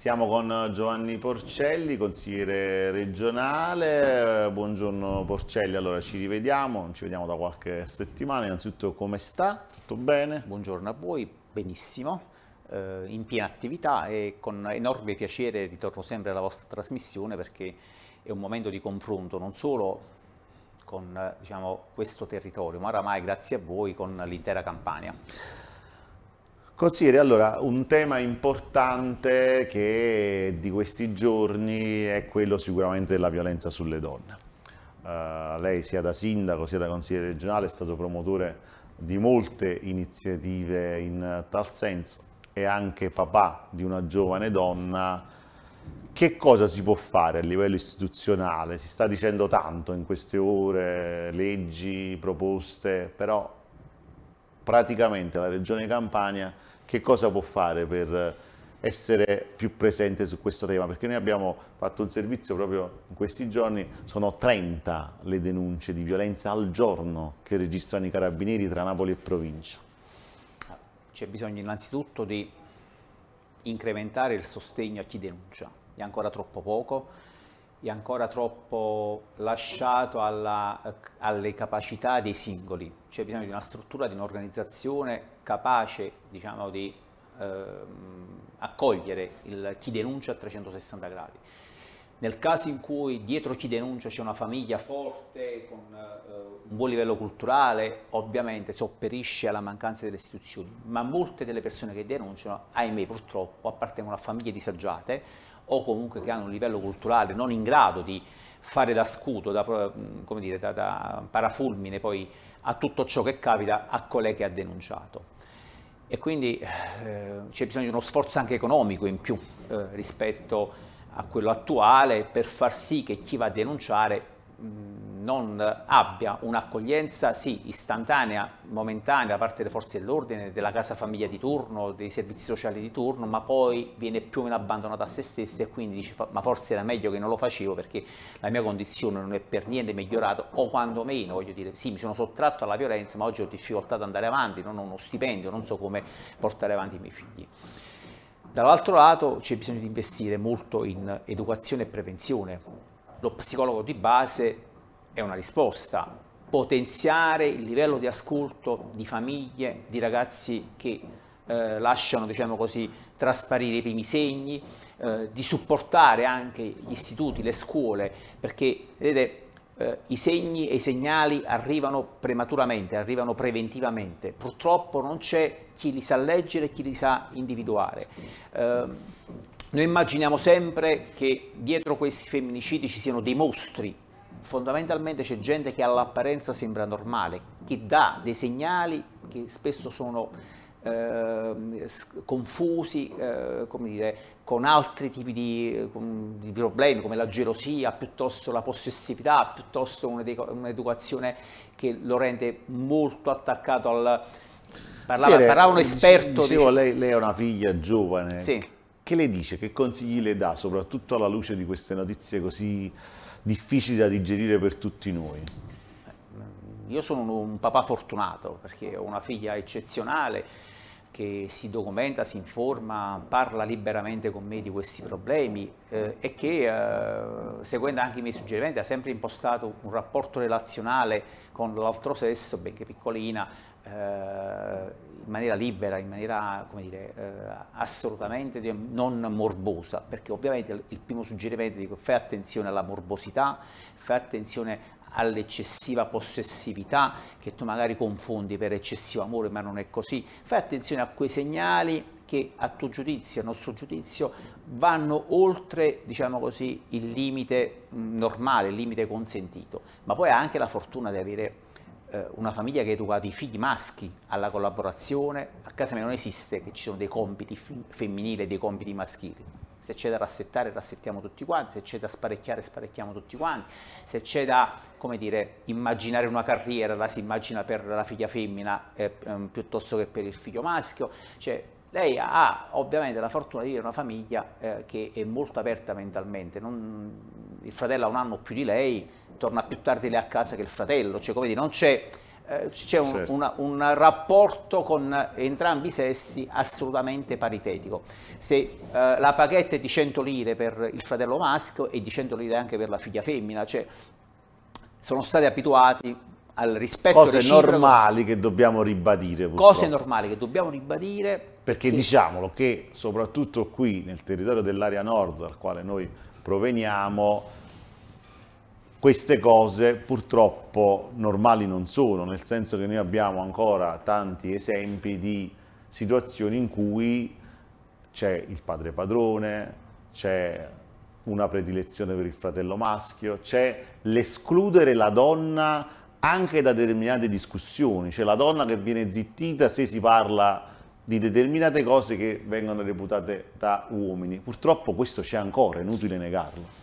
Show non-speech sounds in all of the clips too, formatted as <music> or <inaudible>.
Siamo con Giovanni Porcelli, consigliere regionale. Buongiorno Porcelli, allora ci rivediamo, ci vediamo da qualche settimana. Innanzitutto come sta? Tutto bene? Buongiorno a voi, benissimo, eh, in piena attività e con enorme piacere ritorno sempre alla vostra trasmissione perché è un momento di confronto non solo con diciamo, questo territorio, ma oramai grazie a voi con l'intera Campania. Consigliere, allora, un tema importante che di questi giorni è quello sicuramente della violenza sulle donne. Uh, lei sia da sindaco sia da consigliere regionale è stato promotore di molte iniziative in tal senso e anche papà di una giovane donna. Che cosa si può fare a livello istituzionale? Si sta dicendo tanto in queste ore, leggi, proposte, però praticamente la Regione Campania che cosa può fare per essere più presente su questo tema, perché noi abbiamo fatto un servizio proprio in questi giorni, sono 30 le denunce di violenza al giorno che registrano i carabinieri tra Napoli e provincia. C'è bisogno innanzitutto di incrementare il sostegno a chi denuncia, è ancora troppo poco, è ancora troppo lasciato alla, alle capacità dei singoli, c'è bisogno di una struttura, di un'organizzazione capace diciamo, di eh, accogliere il, chi denuncia a 360 gradi. Nel caso in cui dietro chi denuncia c'è una famiglia forte, con eh, un buon livello culturale, ovviamente si opperisce alla mancanza delle istituzioni, ma molte delle persone che denunciano, ahimè purtroppo, appartengono a famiglie disagiate, o comunque che hanno un livello culturale non in grado di fare da scudo, da, dire, da, da parafulmine poi a tutto ciò che capita a colei che ha denunciato. E quindi eh, c'è bisogno di uno sforzo anche economico in più eh, rispetto a quello attuale per far sì che chi va a denunciare non abbia un'accoglienza sì istantanea, momentanea da parte delle forze dell'ordine, della casa famiglia di turno, dei servizi sociali di turno, ma poi viene più o meno abbandonato a se stesso e quindi dice ma forse era meglio che non lo facevo perché la mia condizione non è per niente migliorata o quando meno, voglio dire, sì mi sono sottratto alla violenza ma oggi ho difficoltà ad andare avanti, non ho uno stipendio, non so come portare avanti i miei figli. Dall'altro lato c'è bisogno di investire molto in educazione e prevenzione, lo psicologo di base è una risposta, potenziare il livello di ascolto di famiglie, di ragazzi che eh, lasciano, diciamo così, trasparire i primi segni, eh, di supportare anche gli istituti, le scuole, perché vedete, eh, i segni e i segnali arrivano prematuramente, arrivano preventivamente. Purtroppo non c'è chi li sa leggere e chi li sa individuare. Eh, noi immaginiamo sempre che dietro questi femminicidi ci siano dei mostri. Fondamentalmente c'è gente che all'apparenza sembra normale, che dà dei segnali che spesso sono eh, confusi eh, dire, con altri tipi di, di, problemi come la gelosia, piuttosto la possessività, piuttosto un'educazione che lo rende molto attaccato al... Parlava, sì, parlava un esperto... Dicevo, dice... lei, lei, è una figlia giovane. Sì che le dice, che consigli le dà, soprattutto alla luce di queste notizie così difficili da digerire per tutti noi? Io sono un papà fortunato perché ho una figlia eccezionale che si documenta, si informa, parla liberamente con me di questi problemi eh, e che, eh, seguendo anche i miei suggerimenti, ha sempre impostato un rapporto relazionale con l'altro sesso, benché piccolina, eh, in maniera libera, in maniera dire, eh, assolutamente non morbosa, perché ovviamente il primo suggerimento è fai attenzione alla morbosità, fai attenzione all'eccessiva possessività che tu magari confondi per eccessivo amore, ma non è così. Fai attenzione a quei segnali che a tuo giudizio, a nostro giudizio, vanno oltre, diciamo così, il limite normale, il limite consentito, ma poi ha anche la fortuna di avere eh, una famiglia che ha educato i figli maschi alla collaborazione, a casa mia non esiste che ci sono dei compiti femminili e dei compiti maschili. Se c'è da rassettare, rassettiamo tutti quanti, se c'è da sparecchiare, sparecchiamo tutti quanti, se c'è da, come dire, immaginare una carriera, la si immagina per la figlia femmina eh, ehm, piuttosto che per il figlio maschio. Cioè, lei ha ovviamente la fortuna di vivere una famiglia eh, che è molto aperta mentalmente, non, il fratello ha un anno più di lei, torna più tardi lei a casa che il fratello, cioè come dire, non c'è eh, c'è un, certo. una, un, rapporto con entrambi i sessi assolutamente paritetico. Se eh, la paghetta è di 100 lire per il fratello maschio e di 100 lire anche per la figlia femmina, cioè sono stati abituati al rispetto cose normali che dobbiamo ribadire purtroppo. cose normali che dobbiamo ribadire perché che... diciamolo che soprattutto qui nel territorio dell'area nord dal quale noi proveniamo queste cose purtroppo normali non sono, nel senso che noi abbiamo ancora tanti esempi di situazioni in cui c'è il padre padrone, c'è una predilezione per il fratello maschio, c'è l'escludere la donna anche da determinate discussioni, cioè la donna che viene zittita se si parla di determinate cose che vengono reputate da uomini. Purtroppo questo c'è ancora, è inutile negarlo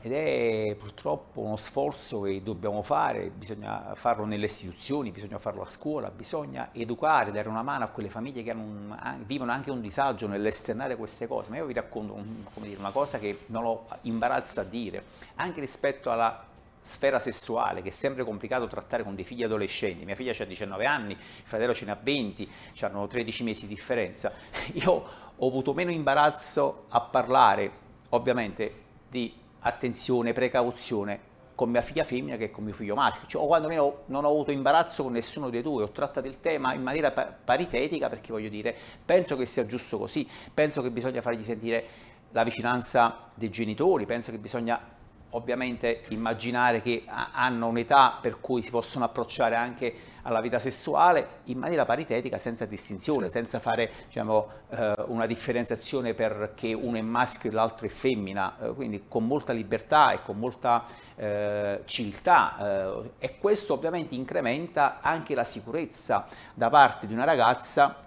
ed è purtroppo uno sforzo che dobbiamo fare, bisogna farlo nelle istituzioni, bisogna farlo a scuola, bisogna educare, dare una mano a quelle famiglie che un, vivono anche un disagio nell'esternare queste cose. Ma io vi racconto un, dire, una cosa che non ho imbarazzo a dire, anche rispetto alla sfera sessuale, che è sempre complicato trattare con dei figli adolescenti. Mia figlia ha 19 anni, il fratello ce ne ha 20, hanno 13 mesi di differenza. <laughs> Io ho avuto meno imbarazzo a parlare, ovviamente, di attenzione, precauzione con mia figlia femmina che con mio figlio maschio, cioè, o quantomeno non ho avuto imbarazzo con nessuno dei due, ho trattato il tema in maniera paritetica perché voglio dire, penso che sia giusto così, penso che bisogna fargli sentire la vicinanza dei genitori, penso che bisogna ovviamente immaginare che hanno un'età per cui si possono approcciare anche alla vita sessuale in maniera paritetica, senza distinzione, sì. senza fare diciamo, eh, una differenziazione perché uno è maschio e l'altro è femmina, eh, quindi con molta libertà e con molta eh, civiltà eh, e questo ovviamente incrementa anche la sicurezza da parte di una ragazza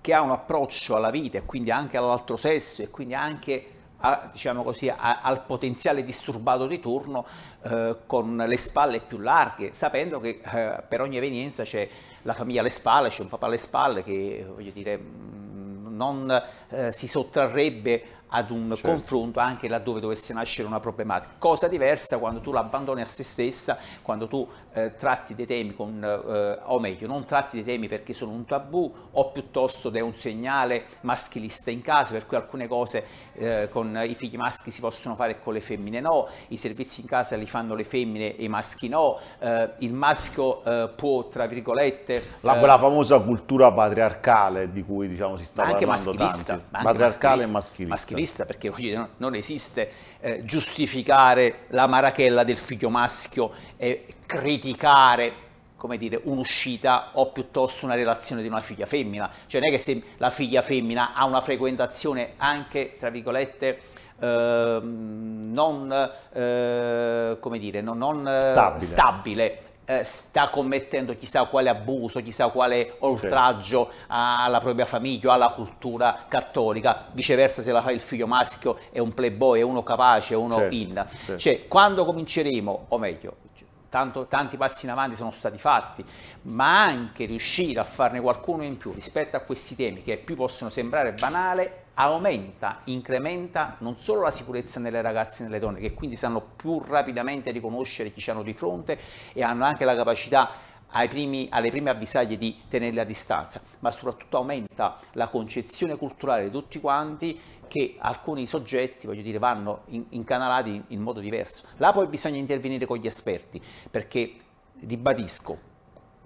che ha un approccio alla vita e quindi anche all'altro sesso e quindi anche a, diciamo così, a, al potenziale disturbato di turno eh, con le spalle più larghe, sapendo che eh, per ogni evenienza c'è la famiglia alle spalle, c'è un papà alle spalle che voglio dire, mm, non eh, si sottrarrebbe ad un certo. confronto anche laddove dovesse nascere una problematica. Cosa diversa quando tu l'abbandoni a se stessa, quando tu eh, tratti dei temi con, eh, o meglio, non tratti dei temi perché sono un tabù o piuttosto dai un segnale maschilista in casa, per cui alcune cose eh, con i figli maschi si possono fare e con le femmine no, i servizi in casa li fanno le femmine e i maschi no, eh, il maschio eh, può, tra virgolette... La, quella eh, famosa cultura patriarcale di cui diciamo si sta anche parlando maschilista, tanti. Anche patriarcale maschilista, e maschilista. Maschilista perché dire, non esiste eh, giustificare la marachella del figlio maschio e criticare come dire, un'uscita o piuttosto una relazione di una figlia femmina. Cioè non è che se la figlia femmina ha una frequentazione anche, tra virgolette, eh, non, eh, come dire, non, non eh, stabile, stabile eh, sta commettendo chissà quale abuso, chissà quale oltraggio certo. alla propria famiglia, alla cultura cattolica, viceversa se la fa il figlio maschio è un playboy, è uno capace, è uno certo, in. Certo. Cioè, quando cominceremo, o meglio, tanto, tanti passi in avanti sono stati fatti, ma anche riuscire a farne qualcuno in più rispetto a questi temi che più possono sembrare banale, aumenta, incrementa non solo la sicurezza nelle ragazze e nelle donne, che quindi sanno più rapidamente riconoscere chi ci hanno di fronte e hanno anche la capacità primi, alle prime avvisaglie di tenerle a distanza, ma soprattutto aumenta la concezione culturale di tutti quanti che alcuni soggetti, voglio dire, vanno in, incanalati in modo diverso. Là poi bisogna intervenire con gli esperti, perché ribadisco,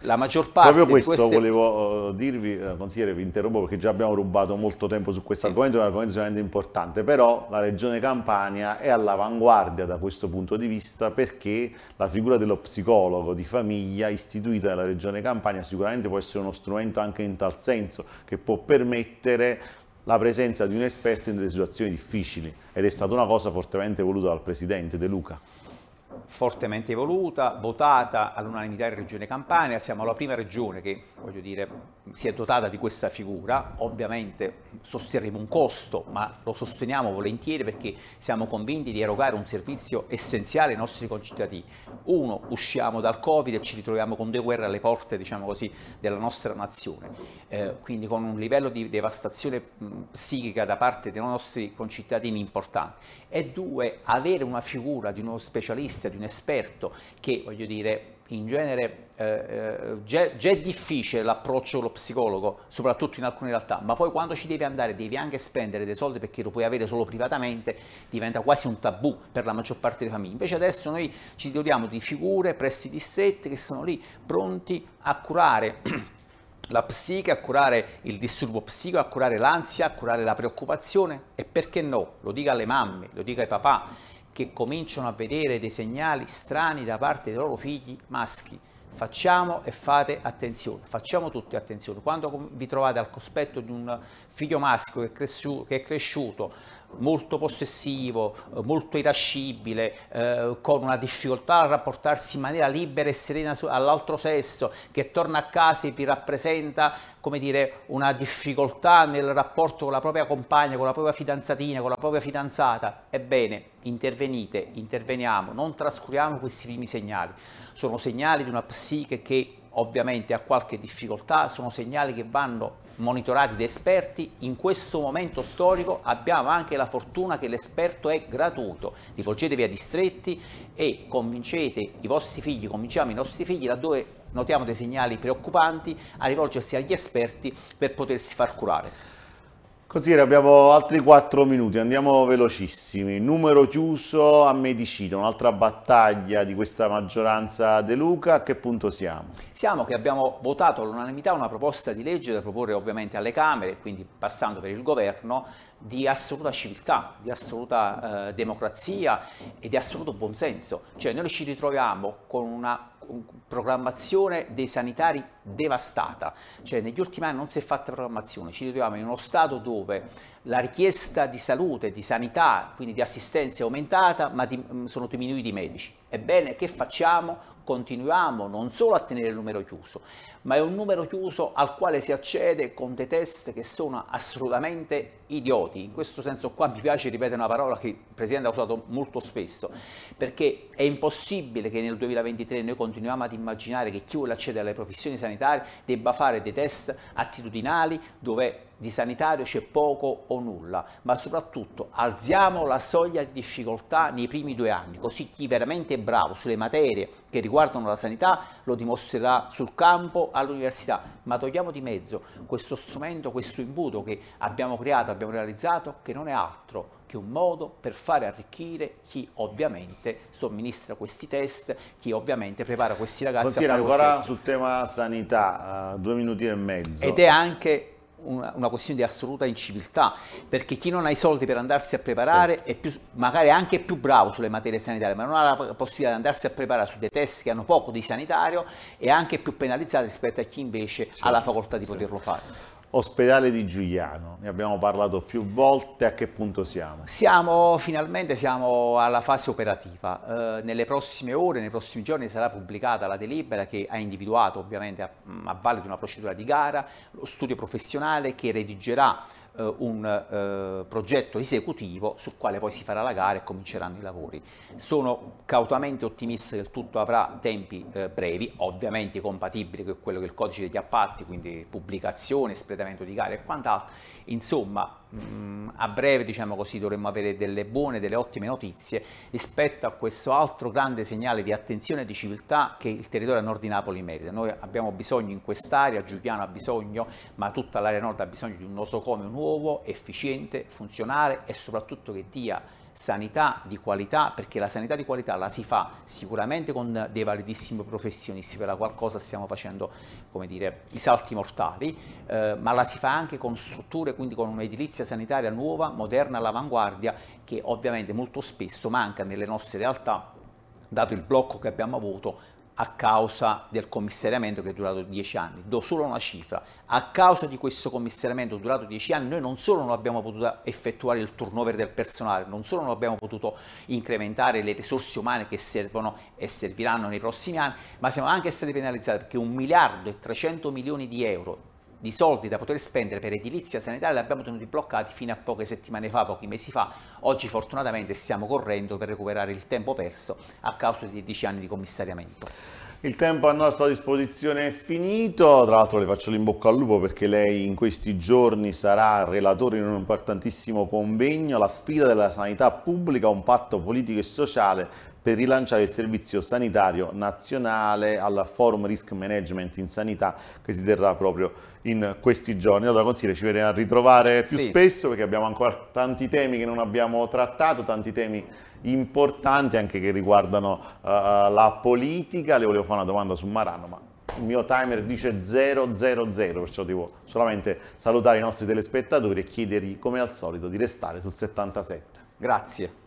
la maggior parte Proprio questo queste... volevo uh, dirvi, uh, consigliere, vi interrompo perché già abbiamo rubato molto tempo su questo sì. argomento, è un argomento estremamente importante, però la Regione Campania è all'avanguardia da questo punto di vista perché la figura dello psicologo di famiglia istituita dalla Regione Campania sicuramente può essere uno strumento anche in tal senso, che può permettere la presenza di un esperto in delle situazioni difficili. Ed è stata una cosa fortemente voluta dal Presidente De Luca fortemente evoluta, votata all'unanimità in Regione Campania, siamo la prima regione che dire, si è dotata di questa figura, ovviamente sosterremo un costo, ma lo sosteniamo volentieri perché siamo convinti di erogare un servizio essenziale ai nostri concittadini. Uno, usciamo dal Covid e ci ritroviamo con due guerre alle porte, diciamo così, della nostra nazione, eh, quindi con un livello di devastazione psichica da parte dei nostri concittadini importante. E due, avere una figura di uno specialista, di un esperto che, voglio dire, in genere eh, eh, già, già, è difficile l'approccio con lo psicologo, soprattutto in alcune realtà, ma poi quando ci devi andare devi anche spendere dei soldi perché lo puoi avere solo privatamente, diventa quasi un tabù per la maggior parte delle famiglie. Invece adesso noi ci dotiamo di figure, prestiti stretti che sono lì pronti a curare <clears throat> la psiche, a curare il disturbo psico, a curare l'ansia, a curare la preoccupazione. E perché no, lo dica alle mamme, lo dica ai papà che cominciano a vedere dei segnali strani da parte dei loro figli maschi Facciamo e fate attenzione, facciamo tutti attenzione. Quando vi trovate al cospetto di un figlio maschio che è, cresciuto, che è cresciuto molto possessivo, eh, molto irascibile, eh, con una difficoltà a rapportarsi in maniera libera e serena all'altro sesso, che torna a casa e vi rappresenta come dire, una difficoltà nel rapporto con la propria compagna, con la propria fidanzatina, con la propria fidanzata, ebbene, intervenite, interveniamo, non trascuriamo questi primi segnali. Sono segnali di una psiche che ovviamente ha qualche difficoltà, sono segnali che vanno monitorati da esperti, in questo momento storico abbiamo anche la fortuna che l'esperto è gratuito, rivolgetevi a distretti e convincete i vostri figli, convinciamo i nostri figli laddove notiamo dei segnali preoccupanti a rivolgersi agli esperti per potersi far curare. Consigliere, abbiamo altri 4 minuti, andiamo velocissimi. Numero chiuso a medicina, un'altra battaglia di questa maggioranza De Luca, a che punto siamo? Siamo che abbiamo votato all'unanimità una proposta di legge da proporre ovviamente alle Camere, quindi passando per il governo, di assoluta civiltà, di assoluta eh, democrazia e di assoluto buonsenso. Cioè noi ci ritroviamo con una programmazione dei sanitari devastata, cioè negli ultimi anni non si è fatta programmazione, ci ritroviamo in uno stato dove la richiesta di salute, di sanità, quindi di assistenza è aumentata, ma di, mm, sono diminuiti i medici. Ebbene, che facciamo? Continuiamo non solo a tenere il numero chiuso, ma è un numero chiuso al quale si accede con dei test che sono assolutamente idioti. In questo senso qua mi piace ripetere una parola che il Presidente ha usato molto spesso, perché è impossibile che nel 2023 noi continuiamo ad immaginare che chi vuole accedere alle professioni sanitarie debba fare dei test attitudinali dove di sanitario c'è poco o nulla, ma soprattutto alziamo la soglia di difficoltà nei primi due anni, così chi veramente è bravo sulle materie che riguardano la sanità lo dimostrerà sul campo all'università, ma togliamo di mezzo questo strumento, questo imbuto che abbiamo creato, abbiamo realizzato, che non è altro che un modo per fare arricchire chi ovviamente somministra questi test, chi ovviamente prepara questi ragazzi Consigliere, a fare ancora sul tema sanità, uh, due minuti e mezzo. Ed è anche una, una, questione di assoluta inciviltà, perché chi non ha i soldi per andarsi a preparare certo. è più, magari anche più bravo sulle materie sanitarie, ma non ha la possibilità di andarsi a preparare su dei test che hanno poco di sanitario, è anche più penalizzato rispetto a chi invece certo. ha la certo. facoltà di poterlo fare. Ospedale di Giuliano, ne abbiamo parlato più volte, a che punto siamo? Siamo finalmente siamo alla fase operativa, eh, nelle prossime ore, nei prossimi giorni sarà pubblicata la delibera che ha individuato ovviamente a, a valle di una procedura di gara lo studio professionale che redigerà eh, un eh, progetto esecutivo sul quale poi si farà la gara e cominceranno i lavori. Sono cautamente ottimista che il tutto avrà tempi eh, brevi, ovviamente compatibili con quello che è il codice degli appalti, quindi pubblicazione, espletamento di gare e quant'altro. Insomma, mm, a breve diciamo così, dovremmo avere delle buone, delle ottime notizie rispetto a questo altro grande segnale di attenzione e di civiltà che il territorio a nord di Napoli merita. Noi abbiamo bisogno in quest'area, Giuliano ha bisogno, ma tutta l'area nord ha bisogno di un nosocomio nuovo, efficiente, funzionale e soprattutto che dia sanità di qualità, perché la sanità di qualità la si fa sicuramente con dei validissimi professionisti, per la qualcosa stiamo facendo come dire, i salti mortali, eh, ma la si fa anche con strutture, quindi con un'edilizia sanitaria nuova, moderna, all'avanguardia, che ovviamente molto spesso manca nelle nostre realtà, dato il blocco che abbiamo avuto a causa del commissariamento che è durato dieci anni. Do solo una cifra. A causa di questo commissariamento durato dieci anni, noi non solo non abbiamo potuto effettuare il turnover del personale, non solo non abbiamo potuto incrementare le risorse umane che servono e serviranno nei prossimi anni, ma siamo anche stati penalizzati perché un miliardo e 300 milioni di euro di soldi da poter spendere per edilizia sanitaria li abbiamo tenuti bloccati fino a poche settimane fa, pochi mesi fa. Oggi fortunatamente stiamo correndo per recuperare il tempo perso a causa di dieci anni di commissariamento. Il tempo a nostra disposizione è finito, tra l'altro le faccio l'imbocca al lupo perché lei in questi giorni sarà relatore in un importantissimo convegno, la sfida della sanità pubblica, un patto politico e sociale per rilanciare il servizio sanitario nazionale al forum risk management in sanità che si terrà proprio in questi giorni. Allora consiglio ci verremo a ritrovare più sì. spesso perché abbiamo ancora tanti temi che non abbiamo trattato, tanti temi importanti anche che riguardano uh, la politica. Le volevo fare una domanda su Marano, ma il mio timer dice 000, perciò devo solamente salutare i nostri telespettatori e chiedergli come al solito di restare sul 77. Grazie.